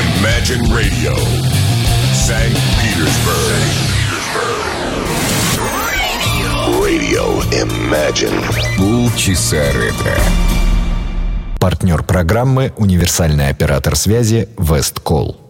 Imagine Radio, St. Petersburg. Radio Imagine. Полчаса ретро. Партнер программы «Универсальный оператор связи Весткол».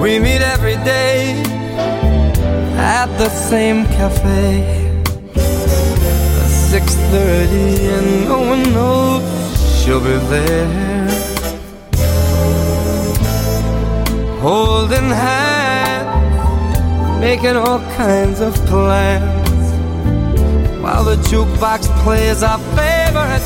We meet every day at the same cafe. At Six thirty, and no one knows she'll be there. Holding hands, making all kinds of plans, while the jukebox plays our favorite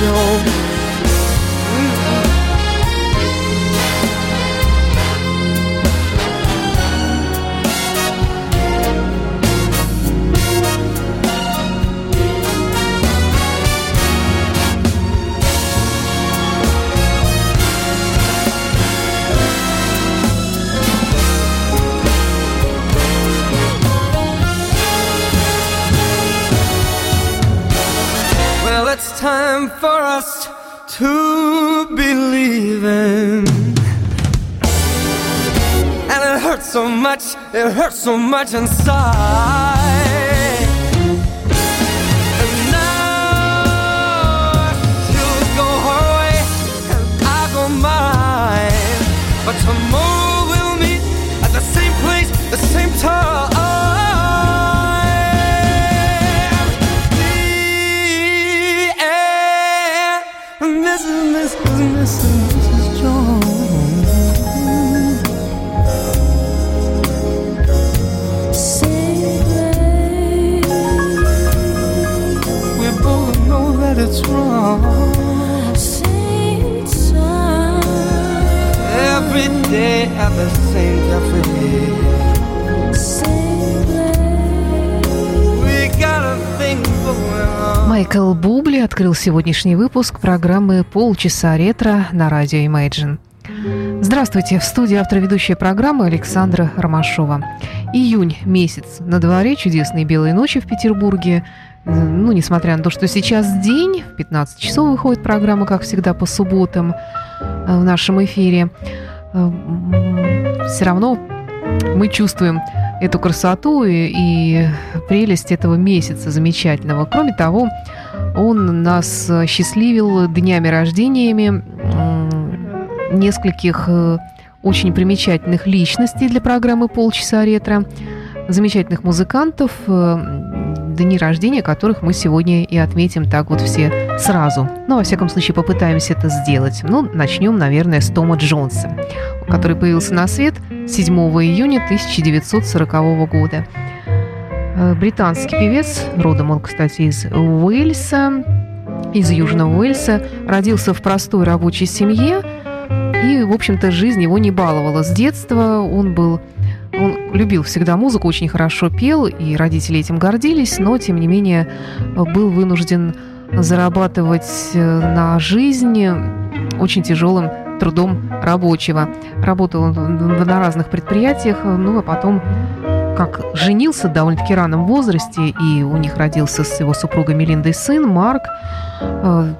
就 so much, it hurts so much inside. Wrong. Every day at the same going on. Майкл Бубли открыл сегодняшний выпуск программы «Полчаса ретро» на радио Imagine. Здравствуйте, в студии автор ведущей программы Александра Ромашова. Июнь месяц, на дворе чудесные белые ночи в Петербурге. Ну, несмотря на то, что сейчас день, в 15 часов выходит программа, как всегда, по субботам э, в нашем эфире. Все равно мы чувствуем эту красоту и, и прелесть этого месяца замечательного. Кроме того, Он нас счастливил днями рождениями нескольких э, очень примечательных личностей для программы «Полчаса ретро», замечательных музыкантов, э, дни рождения которых мы сегодня и отметим так вот все сразу. Ну, во всяком случае, попытаемся это сделать. Ну, начнем, наверное, с Тома Джонса, который появился на свет 7 июня 1940 года. Э, британский певец, родом он, кстати, из Уэльса, из Южного Уэльса, родился в простой рабочей семье, и, в общем-то, жизнь его не баловала. С детства он был любил всегда музыку, очень хорошо пел, и родители этим гордились, но, тем не менее, был вынужден зарабатывать э, на жизнь очень тяжелым трудом рабочего. Работал на разных предприятиях, ну а потом как женился довольно-таки раннем возрасте, и у них родился с его супругой Мелиндой сын Марк, э,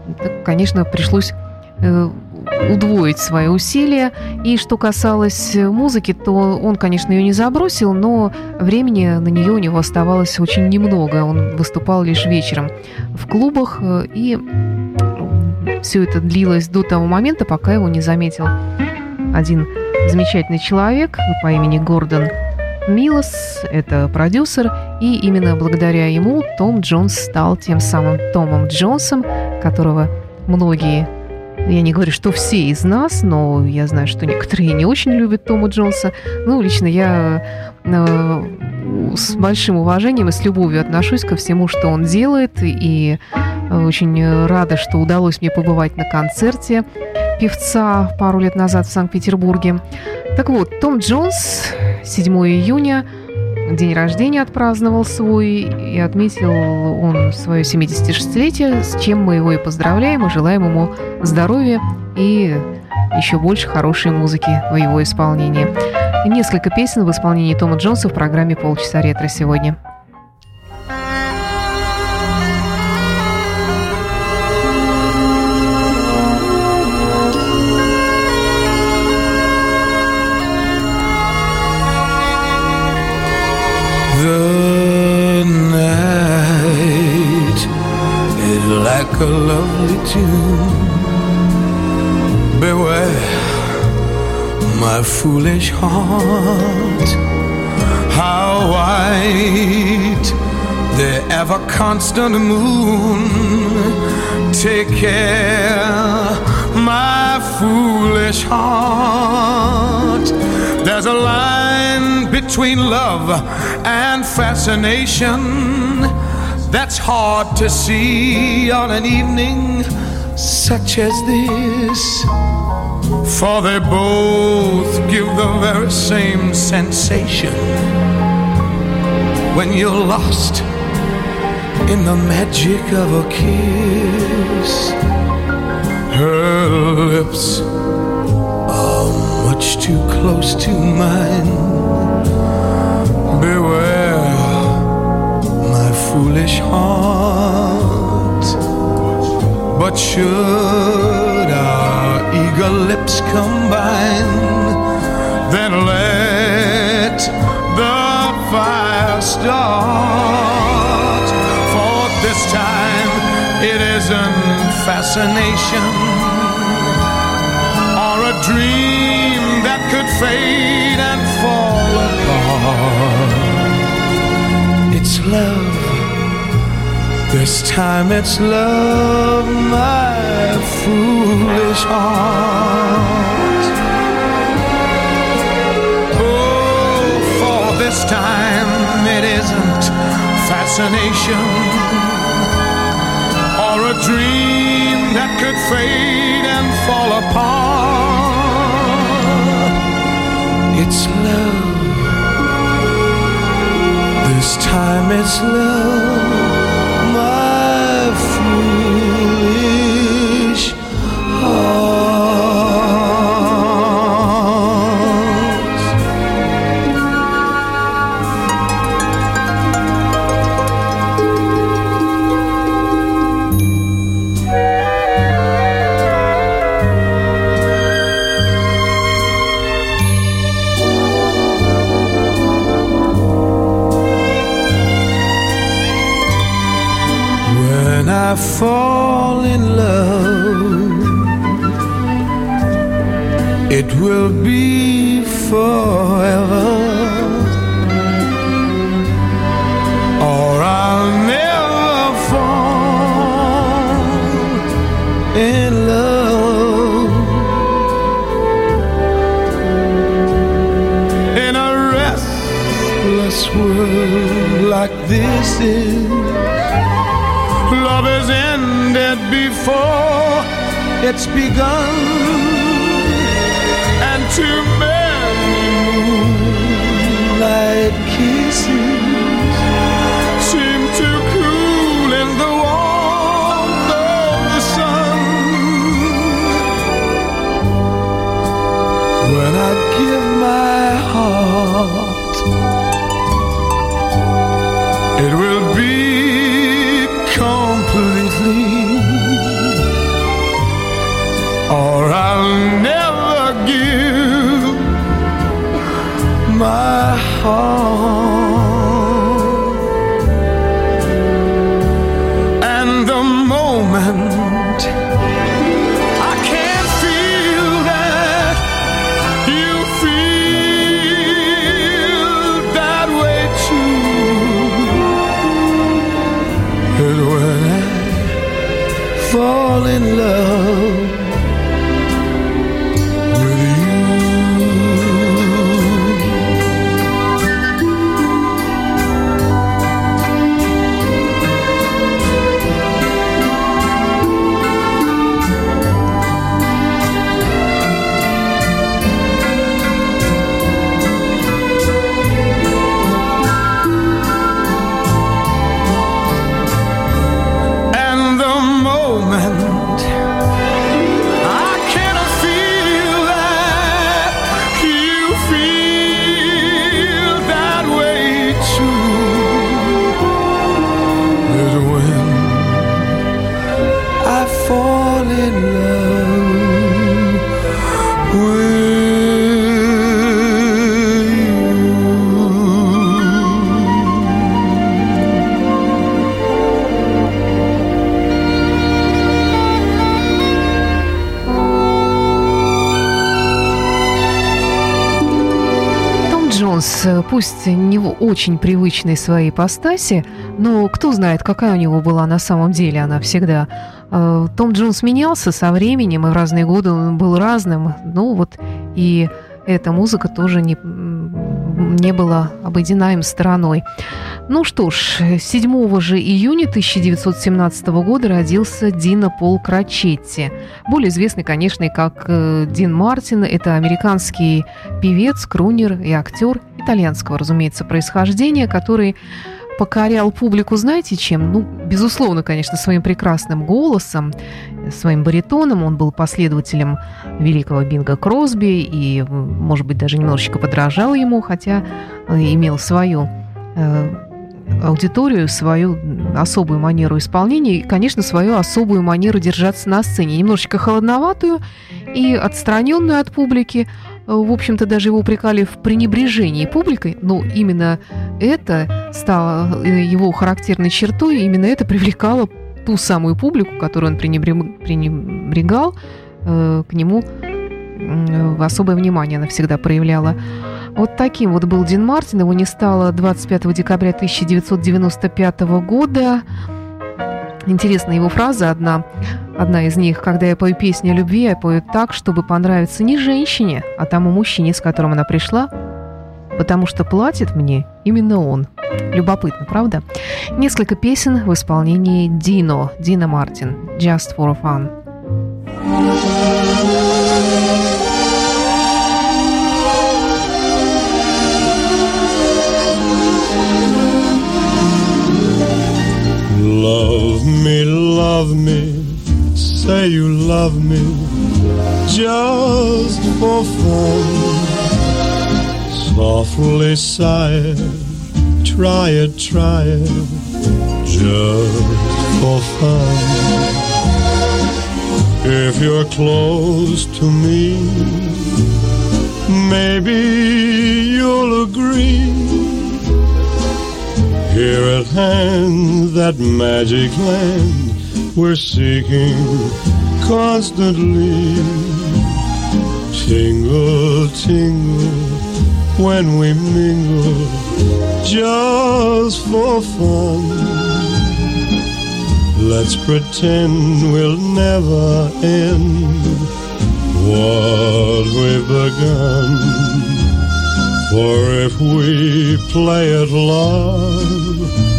конечно, пришлось э, удвоить свои усилия. И что касалось музыки, то он, конечно, ее не забросил, но времени на нее у него оставалось очень немного. Он выступал лишь вечером в клубах, э, и все это длилось до того момента, пока его не заметил один замечательный человек по имени Гордон Милос, это продюсер, и именно благодаря ему Том Джонс стал тем самым Томом Джонсом, которого многие я не говорю, что все из нас, но я знаю, что некоторые не очень любят Тома Джонса. Ну, лично я э, с большим уважением и с любовью отношусь ко всему, что он делает, и э, очень рада, что удалось мне побывать на концерте певца пару лет назад в Санкт-Петербурге. Так вот, Том Джонс, 7 июня – день рождения отпраздновал свой и отметил он свое 76-летие, с чем мы его и поздравляем и желаем ему здоровья и еще больше хорошей музыки в его исполнении. Несколько песен в исполнении Тома Джонса в программе «Полчаса ретро» сегодня. Like a lovely tune. Beware, my foolish heart, how white the ever constant moon. Take care, my foolish heart. There's a line between love and fascination that's hard to see on an evening such as this. For they both give the very same sensation when you're lost in the magic of a kiss. Her lips are much too close to mine. Foolish heart. But should our eager lips combine, then let the fire start. For this time it isn't fascination or a dream that could fade and fall apart. It's love this time it's love, my foolish heart. Oh, for this time it isn't fascination or a dream that could fade and fall apart. It's love. This time it's love kisses пусть не в очень привычной своей ипостаси, но кто знает, какая у него была на самом деле она всегда. Э, Том Джонс менялся со временем, и в разные годы он был разным. Ну вот и эта музыка тоже не, не была обойдена им стороной. Ну что ж, 7 же июня 1917 года родился Дина Пол Крачетти. Более известный, конечно, как э, Дин Мартин. Это американский певец, крунер и актер итальянского, разумеется, происхождения, который покорял публику, знаете чем? Ну, безусловно, конечно, своим прекрасным голосом, своим баритоном. Он был последователем великого Бинга Кросби и, может быть, даже немножечко подражал ему, хотя э, имел свою э, аудиторию, свою особую манеру исполнения и, конечно, свою особую манеру держаться на сцене. Немножечко холодноватую и отстраненную от публики. В общем-то, даже его упрекали в пренебрежении публикой, но именно это стало э, его характерной чертой, именно это привлекало ту самую публику, которую он пренебре- пренебрегал, э, к нему особое внимание она всегда проявляла. Вот таким вот был Дин Мартин. Его не стало 25 декабря 1995 года. Интересная его фраза одна, одна из них. Когда я пою песни о любви, я пою так, чтобы понравиться не женщине, а тому мужчине, с которым она пришла, потому что платит мне именно он. Любопытно, правда? Несколько песен в исполнении Дино, Дина Мартин, «Just for Fun». Love love me, say you love me just for fun. Softly sigh it, try it, try it, just for fun. If you're close to me, maybe you'll agree. Here at hand, that magic land we're seeking constantly. Tingle, tingle, when we mingle, just for fun. Let's pretend we'll never end what we've begun. For if we play at love,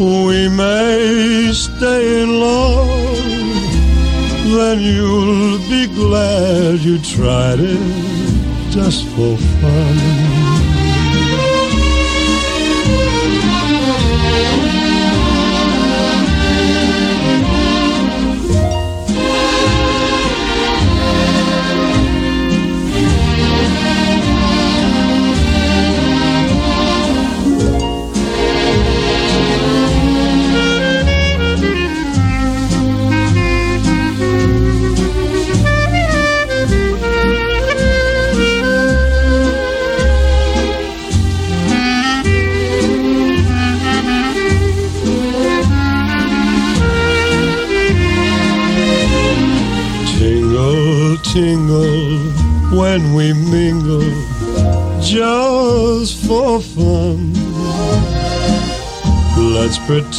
we may stay in love then you'll be glad you tried it just for fun.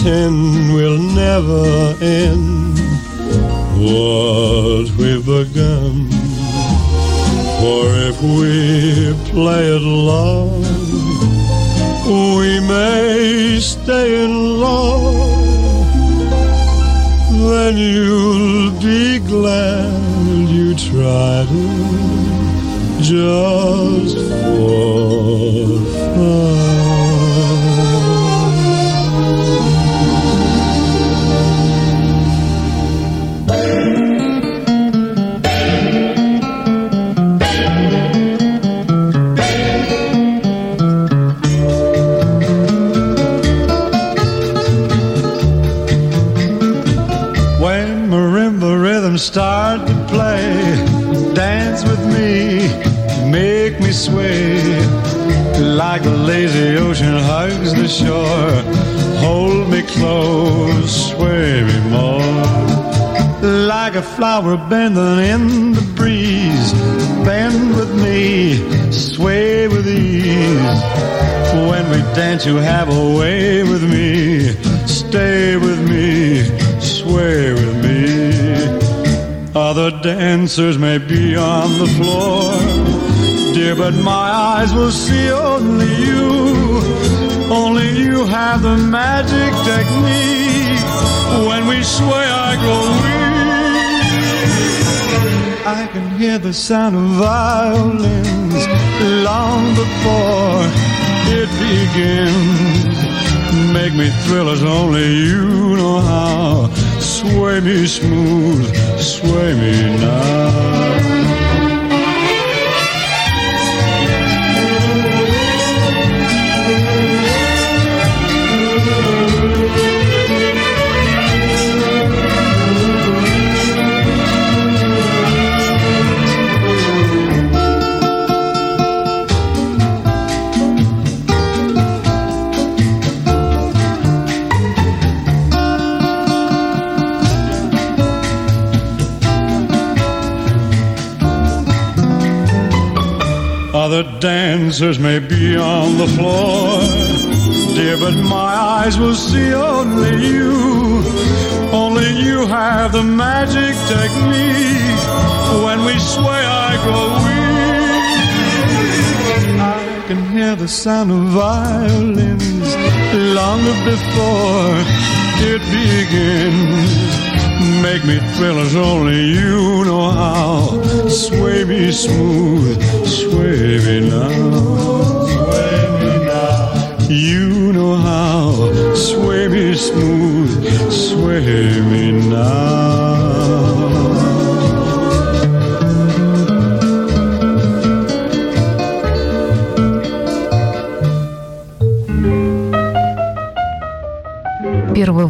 Pretend flower bending in the breeze, bend with me, sway with ease. When we dance, you have a way with me, stay with me, sway with me. Other dancers may be on the floor, dear, but my eyes will see only you. Only you have the magic technique. When we sway, I go weak. I can hear the sound of violins long before it begins. Make me thrill as only you know how. Sway me smooth, sway me now. Other dancers may be on the floor, dear, but my eyes will see only you. Only you have the magic technique. When we sway, I go weak. I can hear the sound of violins long before it begins. Make me thrill as only you know how. Sway me smooth, sway me now. Sway me now. You know how. Sway me smooth, sway me now.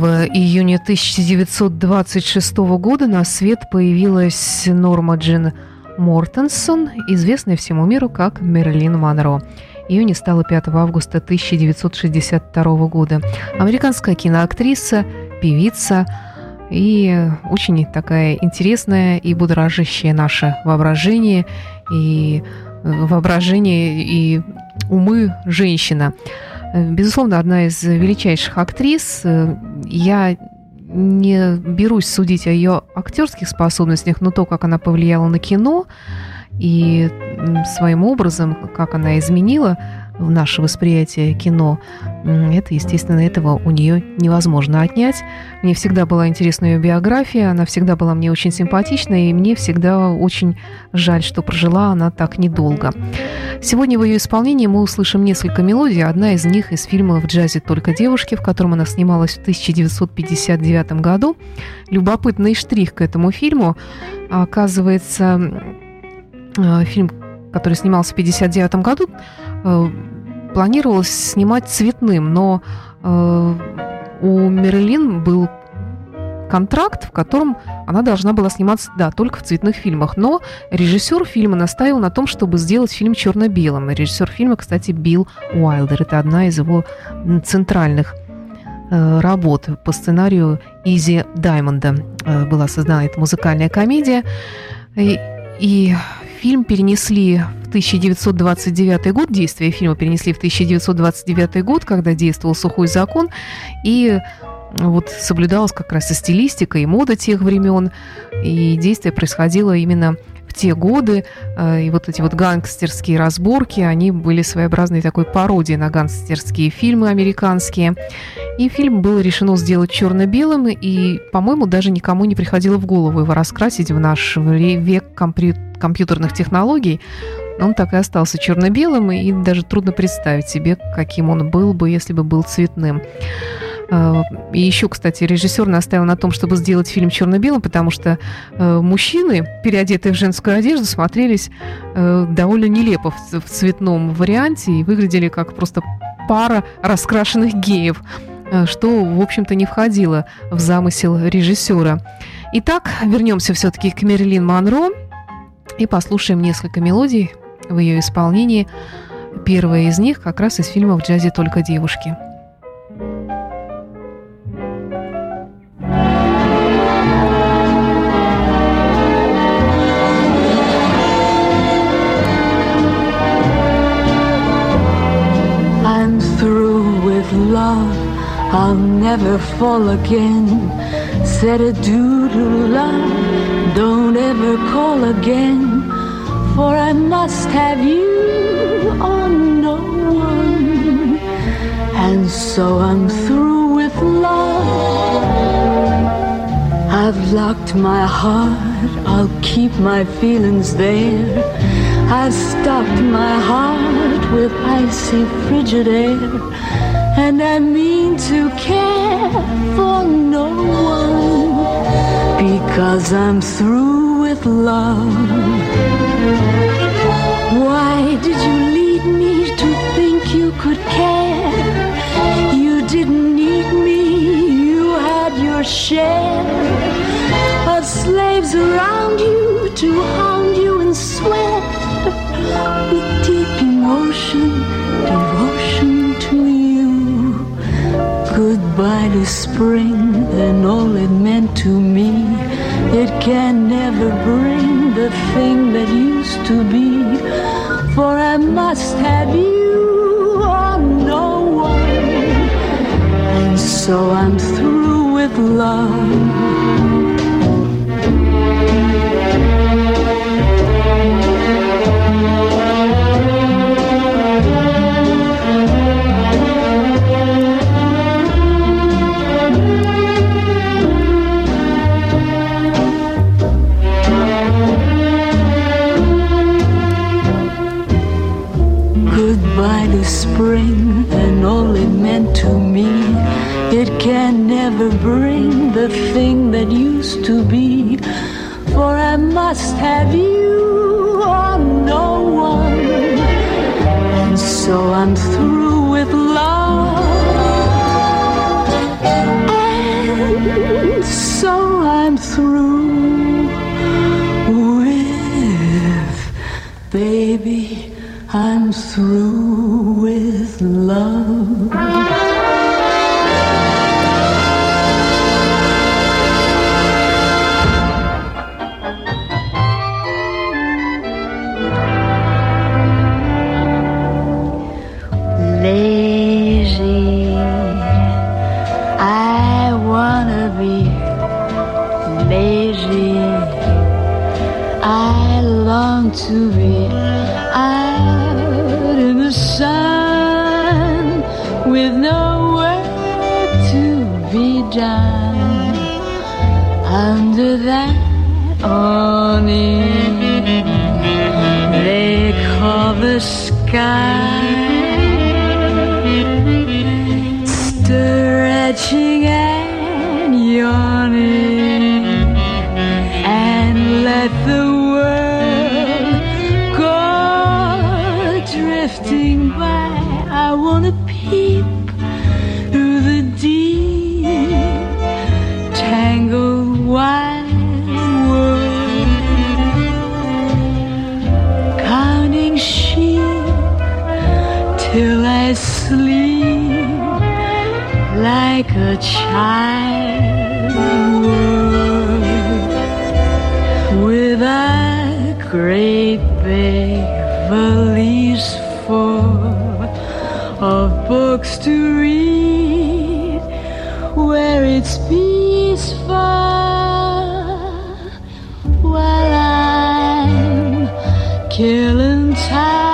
Июня 1926 года на свет появилась Норма Джин Мортенсон, известная всему миру как Мерлин Монро. Ее не стало 5 августа 1962 года. Американская киноактриса, певица, И очень такая интересная и будоражащая наше воображение и воображение и умы женщина. Безусловно, одна из величайших актрис. Я не берусь судить о ее актерских способностях, но то, как она повлияла на кино и своим образом, как она изменила наше восприятие кино, это, естественно, этого у нее невозможно отнять. Мне всегда была интересна ее биография, она всегда была мне очень симпатична, и мне всегда очень жаль, что прожила она так недолго. Сегодня в ее исполнении мы услышим несколько мелодий. Одна из них из фильма «В джазе только девушки», в котором она снималась в 1959 году. Любопытный штрих к этому фильму. Оказывается, э, фильм, который снимался в 1959 году, э, планировалось снимать цветным, но э, у Мерлин был контракт, в котором она должна была сниматься, да, только в цветных фильмах. Но режиссер фильма настаивал на том, чтобы сделать фильм черно-белым. Режиссер фильма, кстати, Билл Уайлдер. Это одна из его центральных э, работ по сценарию Изи Даймонда. Э, была создана эта музыкальная комедия. И, и фильм перенесли 1929 год, действие фильма перенесли в 1929 год, когда действовал сухой закон, и вот соблюдалась как раз и стилистика, и мода тех времен, и действие происходило именно в те годы, э, и вот эти вот гангстерские разборки, они были своеобразной такой пародией на гангстерские фильмы американские. И фильм было решено сделать черно-белым, и, по-моему, даже никому не приходило в голову его раскрасить в наш век компьютерных технологий. Он так и остался черно-белым, и даже трудно представить себе, каким он был бы, если бы был цветным. А, и еще, кстати, режиссер настаивал на том, чтобы сделать фильм черно-белым, потому что э, мужчины, переодетые в женскую одежду, смотрелись э, довольно нелепо в цветном варианте и выглядели как просто пара раскрашенных геев, э, что, в общем-то, не входило в замысел режиссера. Итак, вернемся все-таки к Мерлин Монро и послушаем несколько мелодий в ее исполнении. Первая из них как раз из фильма «В джазе только девушки». I'll never fall again. Said adieu to love, don't ever call again. For I must have you on no one. And so I'm through with love. I've locked my heart, I'll keep my feelings there. I've stopped my heart with icy frigid air. And I mean to care for no one because I'm through with love. Why did you lead me to think you could care? You didn't need me, you had your share of slaves around you to hound you and sweat with deep emotion, devotion to you. goodbye to spring and all it meant to me. It can never bring the thing that used to be. For I must have you or no one. So I'm through with love. Can never bring the thing that used to be. For I must have you or no one. And so I'm through with love. And so I'm through with baby. I'm through with love. Awning they call the sky. Child would with a great big valise full of books to read where it's peaceful while I'm killing time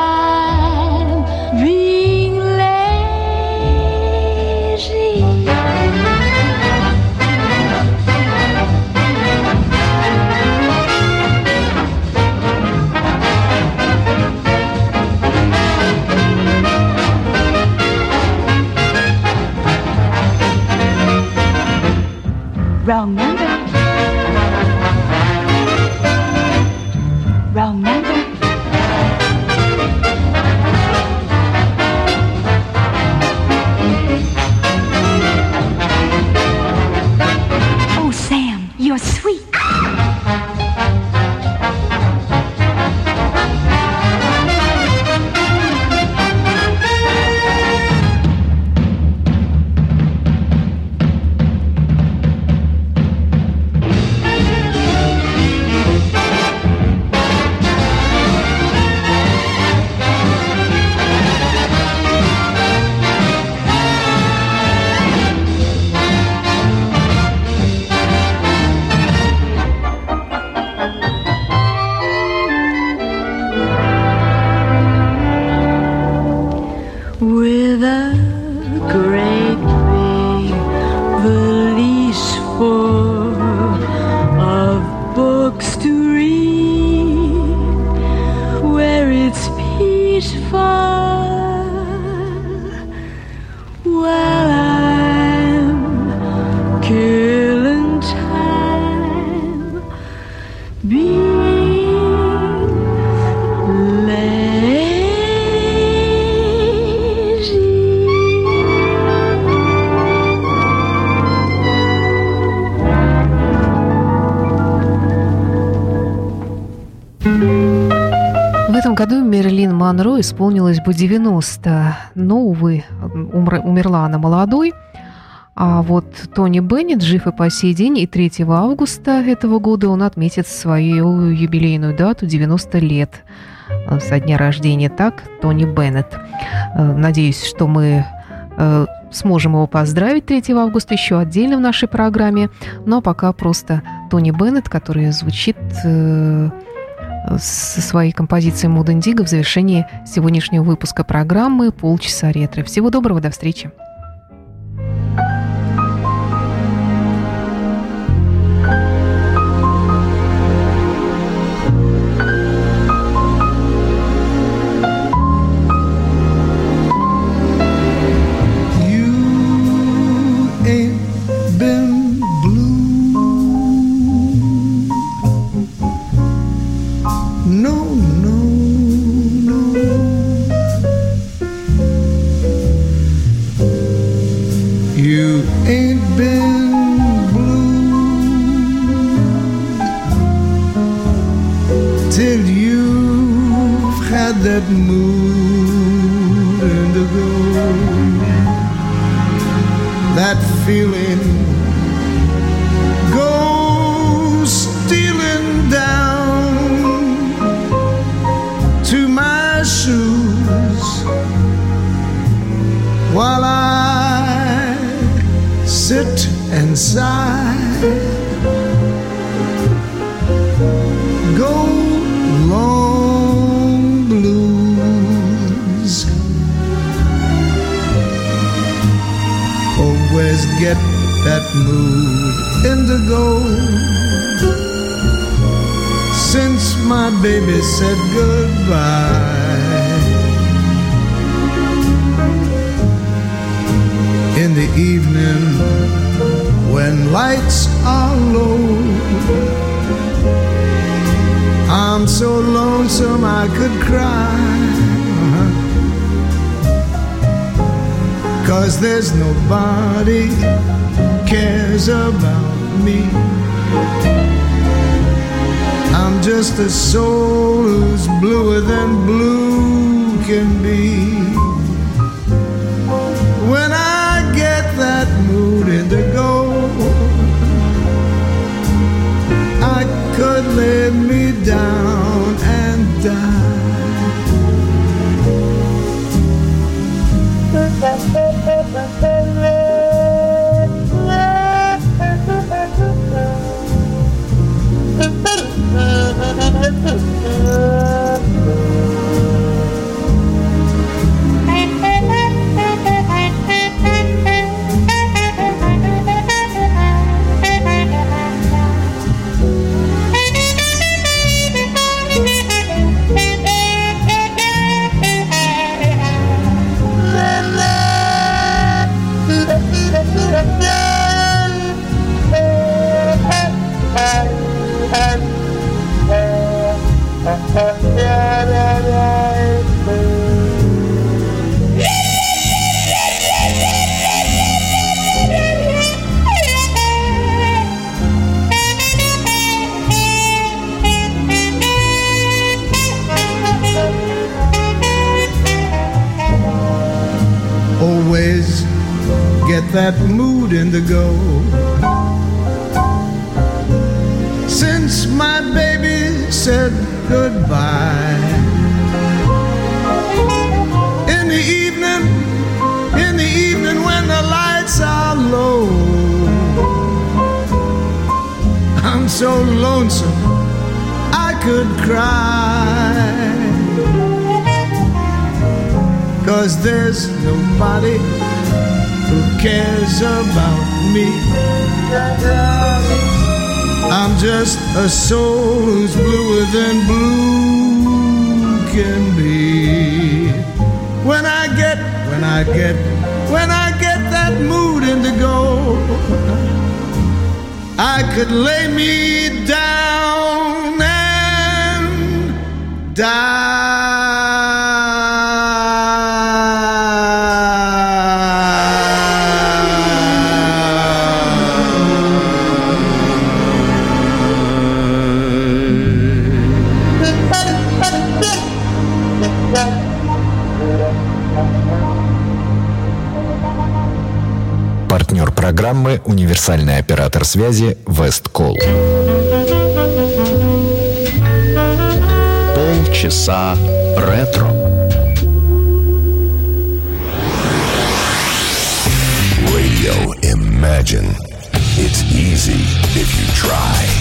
Wrong Исполнилось бы 90, но, увы, умр- умерла она молодой. А вот Тони Беннет жив и по сей день, и 3 августа этого года он отметит свою юбилейную дату 90 лет э, со дня рождения. Так, Тони Беннет. Э, Надеюсь, что мы э, сможем его поздравить 3 августа еще отдельно в нашей программе. Но пока просто Тони Беннет, который звучит со своей композицией Mood Indigo в завершении сегодняшнего выпуска программы «Полчаса ретро». Всего доброго, до встречи. Till you've had that mood indigo that feeling goes stealing down to my shoes while I sit and sigh. That mood indigo. Since my baby said goodbye. In the evening when lights are low. I'm so lonesome I could cry. Cause there's nobody cares about me. I'm just a soul who's bluer than blue can be. When I get that mood indigo, I could lay me down and die. with us. me. I'm just a soul who's bluer than blue can be. When I get, when I get, when I get that mood indigo, I could lay me down and die. Программы «Универсальный оператор связи Весткол». Полчаса ретро. Radio Imagine. It's easy if you try.